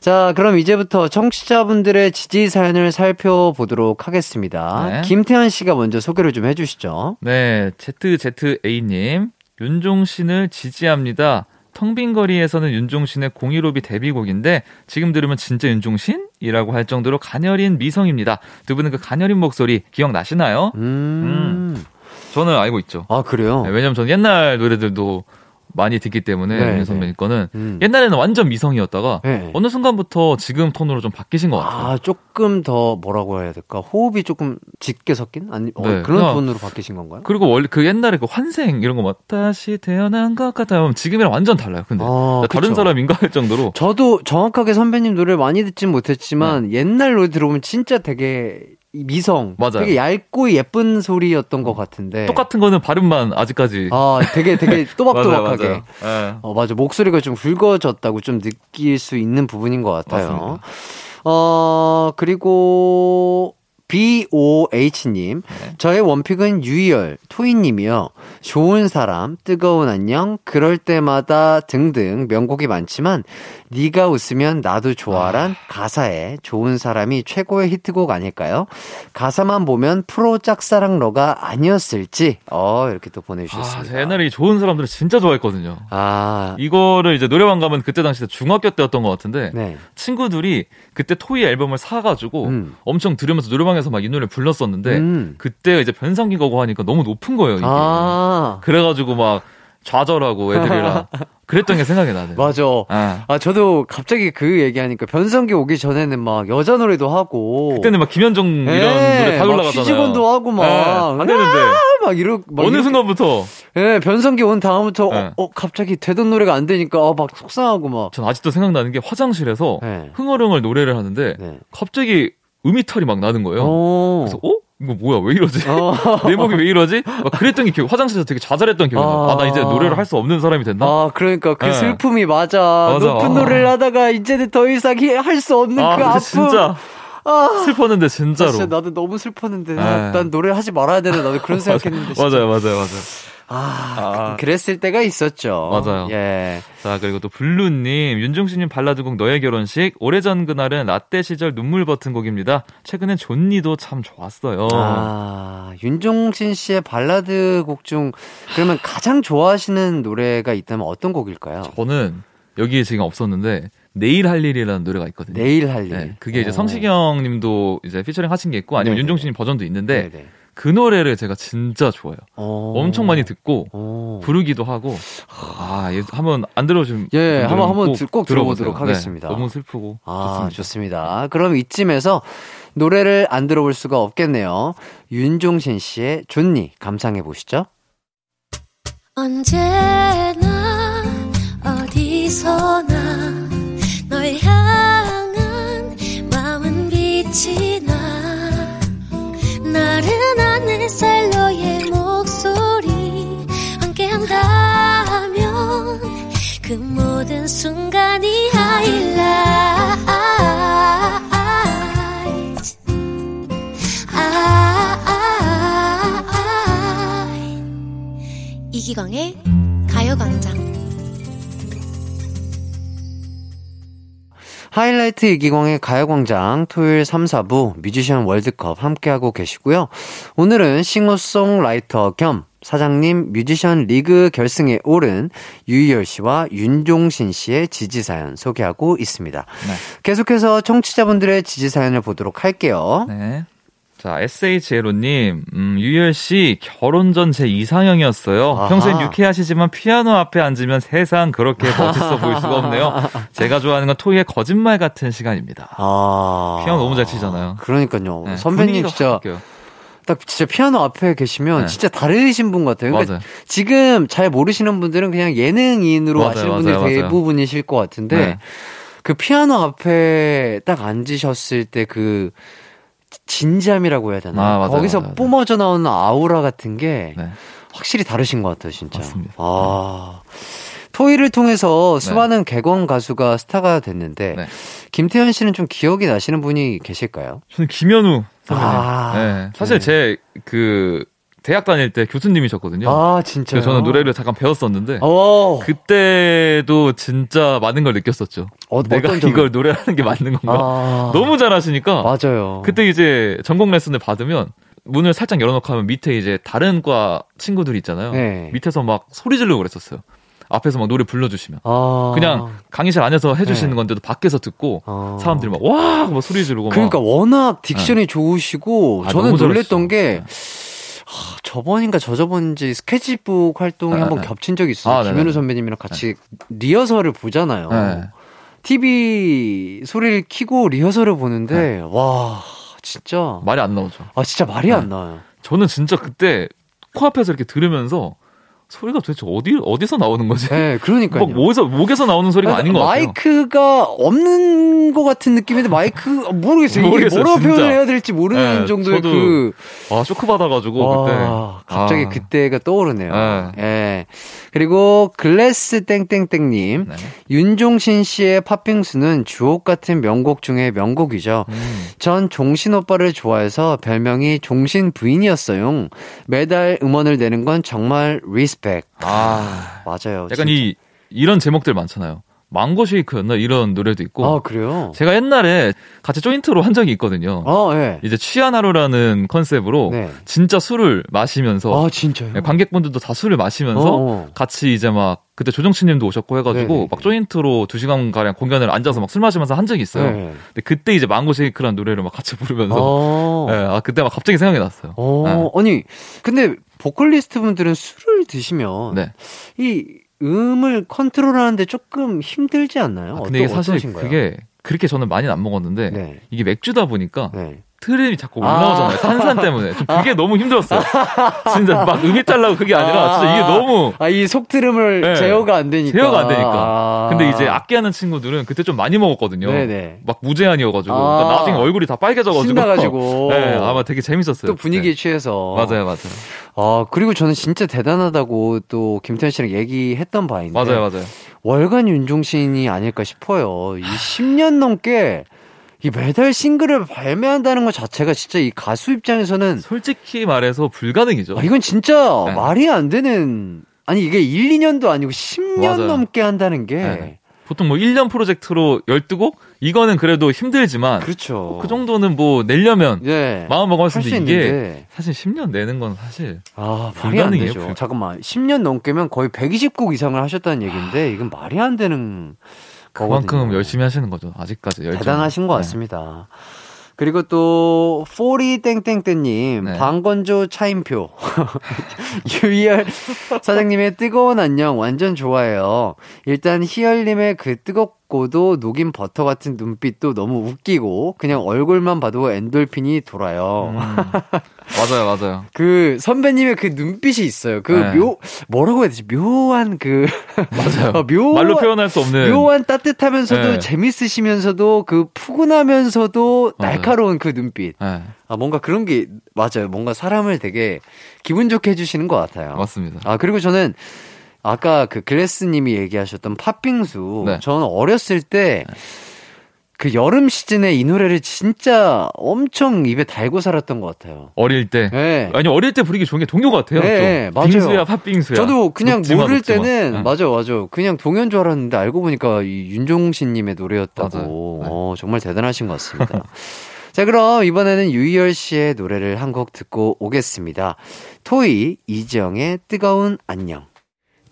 자 그럼 이제부터 청취자분들의 지지 사연을 살펴보도록 하겠습니다. 네. 김태현 씨가 먼저 소개를 좀 해주시죠. 네, ZZA님, 윤종신을 지지합니다. 텅빈 거리에서는 윤종신의 015비 데뷔곡인데 지금 들으면 진짜 윤종신? 이라고 할 정도로 가녀린 미성입니다. 두 분은 그 가녀린 목소리 기억나시나요? 음. 저는 알고 있죠. 아 그래요? 네, 왜냐면 저는 옛날 노래들도 많이 듣기 때문에 네, 윤 선배님 거는 음. 옛날에는 완전 미성이었다가 네. 어느 순간부터 지금 톤으로 좀 바뀌신 것 같아요. 아 조금 더 뭐라고 해야 될까? 호흡이 조금 짙게 섞인 아니 어, 네, 그런 그냥- 톤으로 바뀌신 건가요? 그리고 원래 그 옛날에 그 환생 이런 거 막 다시 태어난 것 같아요. 지금이랑 완전 달라요. 근데 아, 다른 그쵸. 사람인가 할 정도로 저도 정확하게 선배님 노래를 많이 듣진 못했지만 옛날 노래 들어보면 진짜 되게 이 미성, 맞아요. 되게 얇고 예쁜 소리였던 것 같은데. 똑같은 거는 발음만 아직까지 아, 되게 되게 *laughs* 또박또박하게. 맞아요, 맞아요. 네. 어, 맞아. 목소리가 좀 굵어졌다고 좀 느낄 수 있는 부분인 것 같아요. 맞습니다. 어, 그리고 BOH님. 네. 저의 원픽은 유이열, 토이님이요. 좋은 사람, 뜨거운 안녕, 그럴 때마다 등등 명곡이 많지만 네가 웃으면 나도 좋아란 가사에 좋은 사람이 최고의 히트곡 아닐까요? 가사만 보면 프로 짝사랑 러가 아니었을지 어 이렇게 또 아, 보내주셨습니다. 제가 옛날에 이 좋은 사람들을 진짜 좋아했거든요. 아, 이거를 이제 노래방 가면 그때 당시 중학교 때였던 것 같은데 네. 친구들이 그때 토이 앨범을 사가지고 음. 엄청 들으면서 노래방에서 막 이 노래를 불렀었는데 음. 그때 이제 변상기 거고 하니까 너무 높은 거예요. 이게. 아, 그래가지고 막 좌절하고 애들이랑 *laughs* 그랬던 게 생각이 나네요. 맞아. 아. 아, 저도 갑자기 그 얘기하니까 변성기 오기 전에는 막 여자 노래도 하고. 그때는 막 김현정 이런 노래 다막 올라가잖아요. 휴지건도 하고 막. 네, 안 되는데 아, 막 이러, 막 어느 이렇게- 순간부터 예, 변성기 온 다음부터, 네. 어, 어, 갑자기 되던 노래가 안 되니까, 어, 막 속상하고 막. 전 아직도 생각나는 게 화장실에서 네. 흥얼흥얼 노래를 하는데 네. 갑자기 음이탈이 막 나는 거예요. 어. 그래서 어? 이거 뭐야 왜 이러지? 어. *laughs* 내 목이 왜 이러지? 막 그랬던 게 기억. 화장실에서 되게 좌절했던 기억이 나요. 아, 나 이제 노래를 할 수 없는 사람이 됐나? 아, 그러니까 그 네. 슬픔이 맞아. 맞아. 높은 아. 노래를 하다가 이제는 더 이상 할 수 없는 아, 그 아픔. 진짜 아. 슬펐는데 진짜로. 진짜 나도 너무 슬펐는데. 네. 아, 난 노래를 하지 말아야 되나. 나도 그런 *laughs* 생각했는데. 맞아요, 맞아요, 맞아요. 아, 아. 그랬을 때가 있었죠. 맞아요. 예. 자, 그리고 또 블루님, 윤종신님 발라드곡 너의 결혼식, 오래전 그날은 라떼 시절 눈물 버튼 곡입니다. 최근엔 존니도 참 좋았어요. 아, 윤종신 씨의 발라드 곡 중 그러면 가장 좋아하시는 노래가 있다면 어떤 곡일까요? 저는 여기에 지금 없었는데, 내일 할 일이라는 노래가 있거든요. 내일 할 일. 네, 그게 이제 어. 성시경 님도 이제 피처링 하신 게 있고, 아니면 네네. 윤종신 버전도 있는데, 네네. 그 노래를 제가 진짜 좋아해요. 어. 엄청 많이 듣고, 어. 부르기도 하고, 아, 얘 한번 안 들어주면. 예, 한번- 한번 꼭 들- 꼭 들어보세요. 들어보도록 네, 하겠습니다. 너무 슬프고. 아, 좋습니다. 좋습니다. 그럼 이쯤에서 노래를 안 들어볼 수가 없겠네요. 윤종신 씨의 존니 감상해 보시죠. 언제나 어디서나 널 향한 마음은 빛이 너의 목소리 함께 한다면 그 모든 순간이 하이라이트 아, 이기광의 가요광장 하이라이트 이기광의 가요광장 토요일 3, 4부 뮤지션 월드컵 함께하고 계시고요. 오늘은 싱어송라이터 겸 사장님 뮤지션 리그 결승에 오른 유희열 씨와 윤종신 씨의 지지사연 소개하고 있습니다. 네. 계속해서 청취자분들의 지지사연을 보도록 할게요. 네. 자, SHLO님, 음, 유열 씨, 결혼 전 제 이상형이었어요. 아하. 평소엔 유쾌하시지만 피아노 앞에 앉으면 세상 그렇게 멋있어 보일 수가 없네요. *laughs* 제가 좋아하는 건 토이의 거짓말 같은 시간입니다. 아. 피아노 너무 잘 치잖아요. 그러니까요. 네, 선배님 진짜 바뀌어요. 딱 진짜 피아노 앞에 계시면 네. 진짜 다르신 분 같아요. 그러니까 맞아요. 지금 잘 모르시는 분들은 그냥 예능인으로 맞아요, 아시는 분들이 맞아요. 대부분이실 것 같은데 네. 그 피아노 앞에 딱 앉으셨을 때 그 진지함이라고 해야 되나? 아, 맞아요, 거기서 맞아요, 맞아요. 뿜어져 나오는 아우라 같은 게 네. 확실히 다르신 것 같아요, 진짜. 맞습니다. 아. 토이를 통해서 수많은 개건 가수가 스타가 됐는데 네. 김태현 씨는 좀 기억이 나시는 분이 계실까요? 저는 김현우 선배님. 아, 네. 사실 네. 제그 대학 다닐 때 교수님이셨거든요. 아, 진짜요? 그래서 저는 노래를 잠깐 배웠었는데 어. 그때도 진짜 많은 걸 느꼈었죠. 어, 내가 이걸 노래하는 게 맞는 건가? 아. 너무 잘하시니까 맞아요. 그때 이제 전공 레슨을 받으면 문을 살짝 열어놓고 하면 밑에 이제 다른 과 친구들이 있잖아요. 네. 밑에서 막 소리 지르고 그랬었어요. 앞에서 막 노래 불러주시면. 아. 그냥 강의실 안에서 해주시는 네. 건데도 밖에서 듣고 아. 사람들이 막 와! 막 소리 지르고 그러니까 막. 워낙 딕션이 좋으시고 아, 저는 놀랬던. 게 하, 저번인가 저저번인지 스케치북 활동이 네, 한번 네. 겹친 적이 있어요. 아, 김현우. 선배님이랑 같이 리허설을 보잖아요. 네. TV 소리를 키고 리허설을 보는데 네. 와 진짜 말이 안 나오죠. 아 진짜 말이 네. 안 나와요. 저는 진짜 그때 코앞에서 이렇게 들으면서 소리가 도대체 어디, 어디서 나오는 거지? 네, 그러니까요. 막 목에서, 목에서 나오는 소리가 아닌 것 같아요. 마이크가 없는 것 같은 느낌인데 마이크 모르겠어요. 모르겠어요, 뭐라고 진짜. 표현을 해야 될지 모르는 네, 정도의 그 와, 쇼크 받아가지고, 와, 그때. 갑자기 아. 그때가 떠오르네요. 네. 예. 그리고 글래스 땡땡땡님, 네. 윤종신 씨의 팥빙수는 주옥 같은 명곡 중에 명곡이죠. 음. 전 종신 오빠를 좋아해서 별명이 종신 부인이었어요. 매달 음원을 내는 건 정말 respect. 아. 맞아요. 약간 진짜. 이, 이런 제목들 많잖아요. 망고 쉐이크였나? 이런 노래도 있고. 아, 그래요? 제가 옛날에 같이 조인트로 한 적이 있거든요. 아, 예. 이제 취한 하루라는 컨셉으로 네. 진짜 술을 마시면서 아, 진짜요? 네, 관객분들도 다 술을 마시면서 어, 어. 같이 이제 막 그때 조정치님도 오셨고 해가지고 네네. 막 조인트로 두 시간 가량 공연을 앉아서 막 술 마시면서 한 적이 있어요. 네. 근데 그때 이제 망고 쉐이크라는 노래를 막 같이 부르면서 어. 네, 아 그때 막 갑자기 생각이 났어요. 어, 네. 아니, 근데 보컬리스트 분들은 술을 드시면 네. 이 음을 컨트롤하는데 조금 힘들지 않나요? 아, 근데 이게 어떠- 사실 어떠신가요? 그게 그렇게 저는 많이 안 먹었는데 네. 이게 맥주다 보니까 네. 트림이 자꾸 올라오잖아요. 탄산 때문에. 좀 그게 너무 힘들었어요. 진짜 막 음이 달라고 그게 아니라 진짜 이게 너무 아, 이 속트름을 네. 제어가 안 되니까. 제어가 안 되니까. 아. 근데 이제 악기하는 친구들은 그때 좀 많이 먹었거든요. 네네. 막 무제한이어가지고. 아. 그러니까 나중에 얼굴이 다 빨개져가지고. 신나가지고. *laughs* 네, 아마 되게 재밌었어요. 또 분위기에 네. 취해서. 맞아요, 맞아요. 아, 그리고 저는 진짜 대단하다고 또 김태현 씨랑 얘기했던 바인데. 맞아요, 맞아요. 월간 윤종신이 아닐까 싶어요. 이 10년 넘게 이 매달 싱글을 발매한다는 것 자체가 진짜 이 가수 입장에서는 솔직히 말해서 불가능이죠. 아, 이건 진짜 네. 말이 안 되는 아니 이게 1, 2년도 아니고 10년 맞아요. 넘게 한다는 게 네. 보통 뭐 1년 프로젝트로 12곡? 이거는 그래도 힘들지만. 그렇죠. 그 정도는 뭐 내려면 네. 마음 먹을 수 있는데 이게 사실 10년 내는 건 사실 아, 말이 안 불가능해요, 되죠. 불가능. 잠깐만. 10년 넘게면 거의 120곡 이상을 하셨다는 얘기인데 이건 말이 안 되는 거거든요. 열심히 하시는 거죠. 아직까지 열정. 대단하신 것 네. 같습니다. 그리고 또 포리 땡땡땡님 네. 방건조 차임표 *laughs* 유희열 사장님의 뜨거운 안녕 완전 좋아해요. 일단 희열님의 그 뜨겁고도 녹인 버터 같은 눈빛도 너무 웃기고 그냥 얼굴만 봐도 엔돌핀이 돌아요. 음. 맞아요, 맞아요. 그 선배님의 그 눈빛이 있어요. 그 네. 묘 뭐라고 해야 되지? 묘한 그 *laughs* 맞아요. 어, 묘 말로 표현할 수 없는. 묘한 따뜻하면서도 네. 재밌으시면서도 그 푸근하면서도 맞아요. 날카로운 그 눈빛. 네, 아 뭔가 그런 게 맞아요. 뭔가 사람을 되게 기분 좋게 해주시는 것 같아요. 맞습니다. 아 그리고 저는 아까 그 글래스님이 얘기하셨던 팥빙수. 네. 저는 어렸을 때. 그 여름 시즌에 이 노래를 진짜 엄청 입에 달고 살았던 것 같아요. 어릴 때. 네. 아니 어릴 때 부르기 좋은 게 동요 같아요. 네, 좀. 맞아요. 빙수야 팥빙수야. 저도 그냥 녹지마, 모를 녹지마. 때는 네. 맞아 맞아 그냥 동요인 줄 알았는데 알고 보니까 이 윤종신님의 노래였다고 맞아요. 네. 어, 정말 대단하신 것 같습니다. *laughs* 자 그럼 이번에는 유희열 씨의 노래를 한 곡 듣고 오겠습니다. 토이 이지영의 뜨거운 안녕.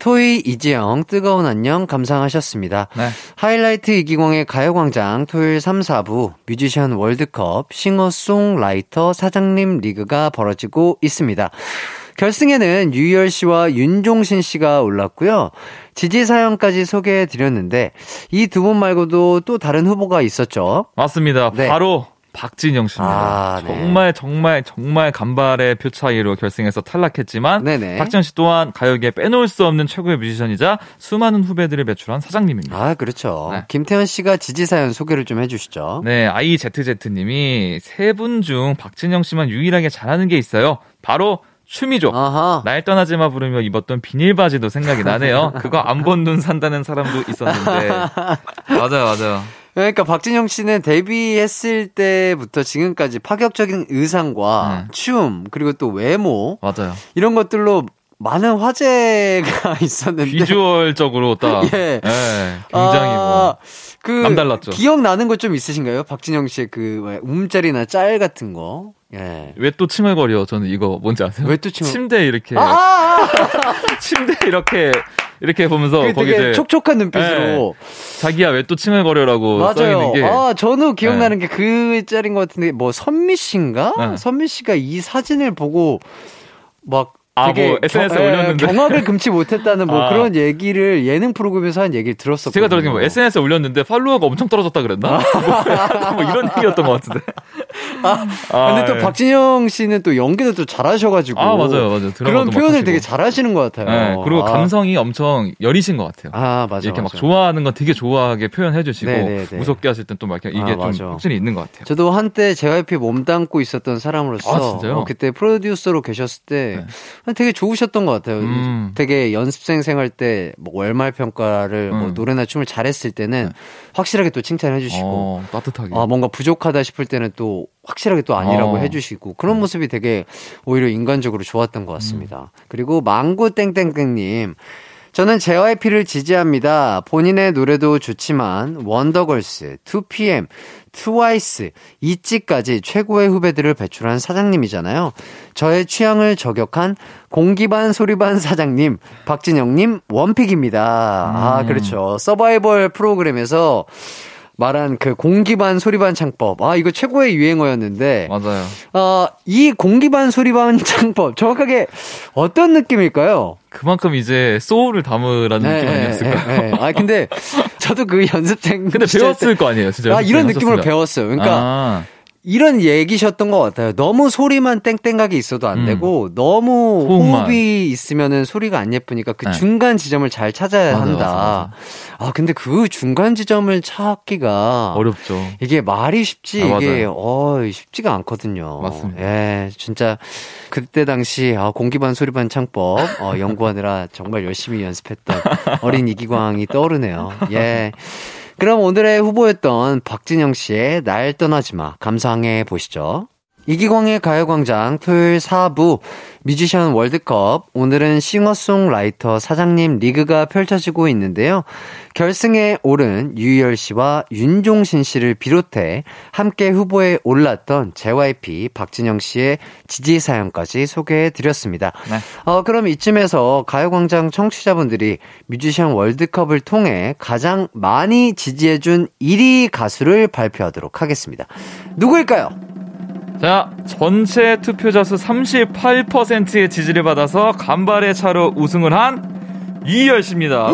토이 이지영 뜨거운 안녕 감상하셨습니다. 네. 하이라이트 이기광의 가요광장 토요일 3, 4부 뮤지션 월드컵 싱어송라이터 사장님 리그가 벌어지고 있습니다. 결승에는 유열 씨와 윤종신 씨가 올랐고요. 지지 사연까지 소개해 드렸는데 이 두 분 말고도 또 다른 후보가 있었죠. 맞습니다. 네. 바로 박진영 씨입니다. 아, 네. 정말 정말 정말 간발의 표 차이로 결승에서 탈락했지만 네네. 박진영 씨 또한 가요계에 빼놓을 수 없는 최고의 뮤지션이자 수많은 후배들을 배출한 사장님입니다. 아, 그렇죠. 네. 김태현 씨가 지지 사연 소개를 좀 해주시죠. 네, IZZ님이 세 분 중 박진영 씨만 유일하게 잘하는 게 있어요. 바로 춤이죠. 아하. 날 떠나지 마 부르며 입었던 비닐 바지도 생각이 나네요. 그거 안 본 눈 산다는 사람도 있었는데. *laughs* 맞아요, 맞아요. 그러니까 박진영 씨는 데뷔했을 때부터 지금까지 파격적인 의상과 네. 춤 그리고 또 외모 맞아요. 이런 것들로 많은 화제가 *laughs* 있었는데 비주얼적으로 딱. *laughs* 예. 예, 굉장히 뭐. 그 남달랐죠. 기억나는 거좀 있으신가요? 박진영 씨의 그 왜, 움짤이나 짤 같은 거. 예. 왜 또 칭얼거려? 저는 이거 뭔지 아세요? 왜 또 칭얼- 침대 이렇게 아, 아, 아! *laughs* 침대 이렇게 이렇게 보면서 그 거기 되게 촉촉한 눈빛으로. 자기야 왜 또 칭얼거려라고 써 맞아요. 있는 게 아, 저는 기억나는 게 그 짤인 것 같은데, 뭐, 선미 씨인가? 네. 선미 씨가 이 사진을 보고, 막, 아, 되게 뭐 SNS 에 경- 예, 올렸는데. 경악을 금치 못했다는 뭐 *laughs* 아. 그런 얘기를 예능 프로그램에서 한 얘기를 들었었거든요. 제가 들은 게뭐 SNS에 올렸는데 팔로워가 엄청 떨어졌다 그랬나? *laughs* 뭐, 뭐 이런 *laughs* 얘기였던 것 같은데. 아, 아, 근데 또 예. 박진영 씨는 또 연기도 또 잘하셔가지고. 아, 맞아요, 맞아요. 그런 막 표현을. 되게 잘하시는 것 같아요. 네, 그리고 아. 감성이 엄청 여리신 것 같아요. 아, 맞아. 이렇게 막 맞아. 좋아하는 건 되게 좋아하게 표현해 주시고 네, 네, 네. 무섭게 하실 땐 또막 이렇게 이게 아, 좀 맞아. 확실히 있는 것 같아요. 저도 한때 JYP 몸담고 있었던 사람으로서 아, 진짜요? 어, 그때 프로듀서로 계셨을 때 되게 좋으셨던 것 같아요. 음. 되게 연습생 생활 때 뭐 월말 평가를 뭐 음. 노래나 춤을 잘했을 때는 확실하게 또 칭찬해 주시고 어, 따뜻하게. 아, 뭔가 부족하다 싶을 때는 또 확실하게 또 아니라고 어. 해주시고 그런 모습이 되게 오히려 인간적으로 좋았던 것 같습니다. 그리고 망고 땡땡땡님. 저는 JYP를 지지합니다. 본인의 노래도 좋지만 원더걸스, 2PM, 트와이스, 이찌까지 최고의 후배들을 배출한 사장님이잖아요. 저의 취향을 저격한 공기반 소리반 사장님, 박진영님 원픽입니다. 아, 그렇죠. 서바이벌 프로그램에서 말한 그 공기반 소리반 창법. 아, 이거 최고의 유행어였는데. 맞아요. 어, 이 공기반 소리반 *laughs* 창법. 정확하게 어떤 느낌일까요? 그만큼 이제 소울을 담으라는 느낌 아니었을까요? 예, 예. 아, 근데 저도 그 연습생. 근데 시절 때 배웠을 거 아니에요, 진짜. 아, 이런 느낌으로 하셨으면. 배웠어요. 그러니까 아, 이런 얘기셨던 것 같아요. 너무 소리만 땡땡하게 있어도 안 음. 되고 너무 호흡만. 호흡이 있으면은 소리가 안 예쁘니까 그 네. 중간 지점을 잘 찾아야 맞아요, 한다. 맞아요, 아 근데 그 중간 지점을 찾기가 어렵죠. 이게 말이 쉽지 아, 이게. 어 쉽지가 않거든요. 맞습니다. 예, 진짜 그때 당시 아, 공기반 소리반 창법 어, 연구하느라 정말 열심히 연습했던 *laughs* 어린 이기광이 떠오르네요. 예. 그럼 오늘의 후보였던 박진영 씨의 날 떠나지 마 감상해 보시죠. 이기광의 가요광장 토요일 4부 뮤지션 월드컵 오늘은 싱어송라이터 사장님 리그가 펼쳐지고 있는데요. 결승에 오른 유희열 씨와 윤종신 씨를 비롯해 함께 후보에 올랐던 JYP 박진영 씨의 지지 사연까지 소개해 드렸습니다. 네. 어, 그럼 이쯤에서 가요광장 청취자분들이 뮤지션 월드컵을 통해 가장 많이 지지해 준 1위 가수를 발표하도록 하겠습니다. 누구일까요? 자, 전체 투표자 수 38%의 지지를 받아서 간발의 차로 우승을 한 이열 씨입니다.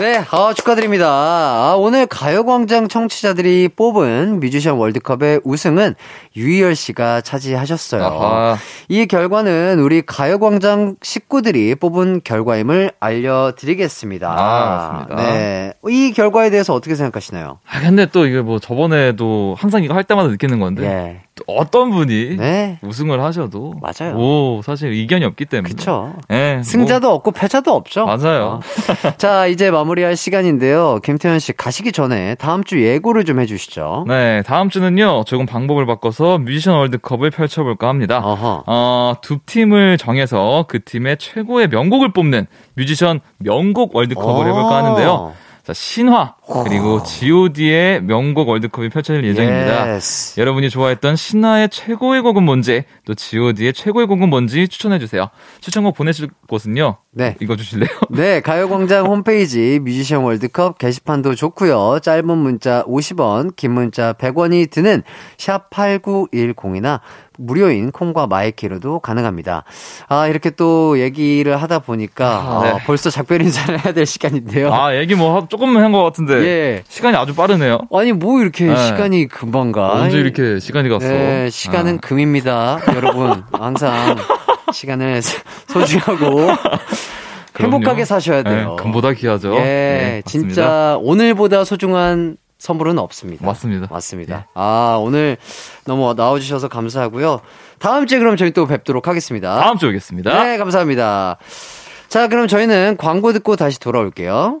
네, 아, 축하드립니다. 아, 오늘 가요광장 청취자들이 뽑은 뮤지션 월드컵의 우승은 유희열 씨가 차지하셨어요. 아하. 이 결과는 우리 가요광장 식구들이 뽑은 결과임을 알려드리겠습니다. 아, 맞습니다. 네. 이 결과에 대해서 어떻게 생각하시나요? 아, 근데 또 이게 뭐 저번에도 항상 이거 할 때마다 느끼는 건데 예. 어떤 분이 네. 우승을 하셔도 맞아요. 뭐 사실 이견이 없기 때문에. 그쵸. 예, 승자도 없고 패자도 없죠. 뭐, 맞아요. 어. *laughs* 자, 이제 마무리할 시간인데요. 김태현 씨 가시기 전에 다음 주 예고를 좀 해 주시죠. 네, 다음 주는요, 조금 방법을 바꿔서 뮤지션 월드컵을 펼쳐 볼까 합니다. 어허. 어, 두 팀을 정해서 그 팀의 최고의 명곡을 뽑는 뮤지션 명곡 월드컵을 해볼까 하는데요. 자, 신화, 그리고 GOD의 명곡 월드컵이 펼쳐질 예정입니다. Yes. 여러분이 좋아했던 신화의 최고의 곡은 뭔지, 또 GOD의 최고의 곡은 뭔지 추천해 주세요. 추천곡 보내실 곳은요. 네. 이거 주실래요? *laughs* 네, 가요광장 홈페이지 뮤지션 월드컵 게시판도 좋고요. 짧은 문자 50원, 긴 문자 100원이 드는 샵 8910이나 무료인 콩과 마이케이로도 가능합니다. 아, 이렇게 또 얘기를 하다 보니까 아, 네. 어, 벌써 작별 인사를 해야 될 시간인데요. 아, 얘기 뭐 하- 조금 한것 같은데. 예. 시간이 아주 빠르네요. 아니, 뭐 이렇게 네. 시간이 금방 가. 언제 이렇게 시간이 갔어? 네, 시간은 아. 금입니다. 여러분, *laughs* 항상 시간을 소중하고 *laughs* 행복하게. 사셔야 돼요. 네, 금보다 귀하죠. 예. 진짜 오늘보다 소중한 선물은 없습니다. 맞습니다. 맞습니다. 예. 아, 오늘 너무 나와주셔서 감사하고요. 다음 주에 그럼 저희 또 뵙도록 하겠습니다. 다음 주에 오겠습니다. 네, 감사합니다. 자, 그럼 저희는 광고 듣고 다시 돌아올게요.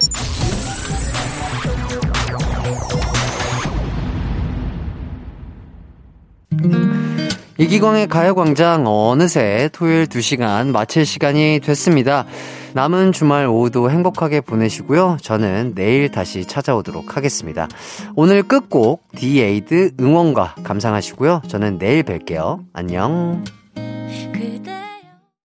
이기광의 가요광장 어느새 토요일 2시간 마칠 시간이 됐습니다. 남은 주말 오후도 행복하게 보내시고요. 저는 내일 다시 찾아오도록 하겠습니다. 오늘 끝곡 디에이드 응원가 감상하시고요. 저는 내일 뵐게요. 안녕.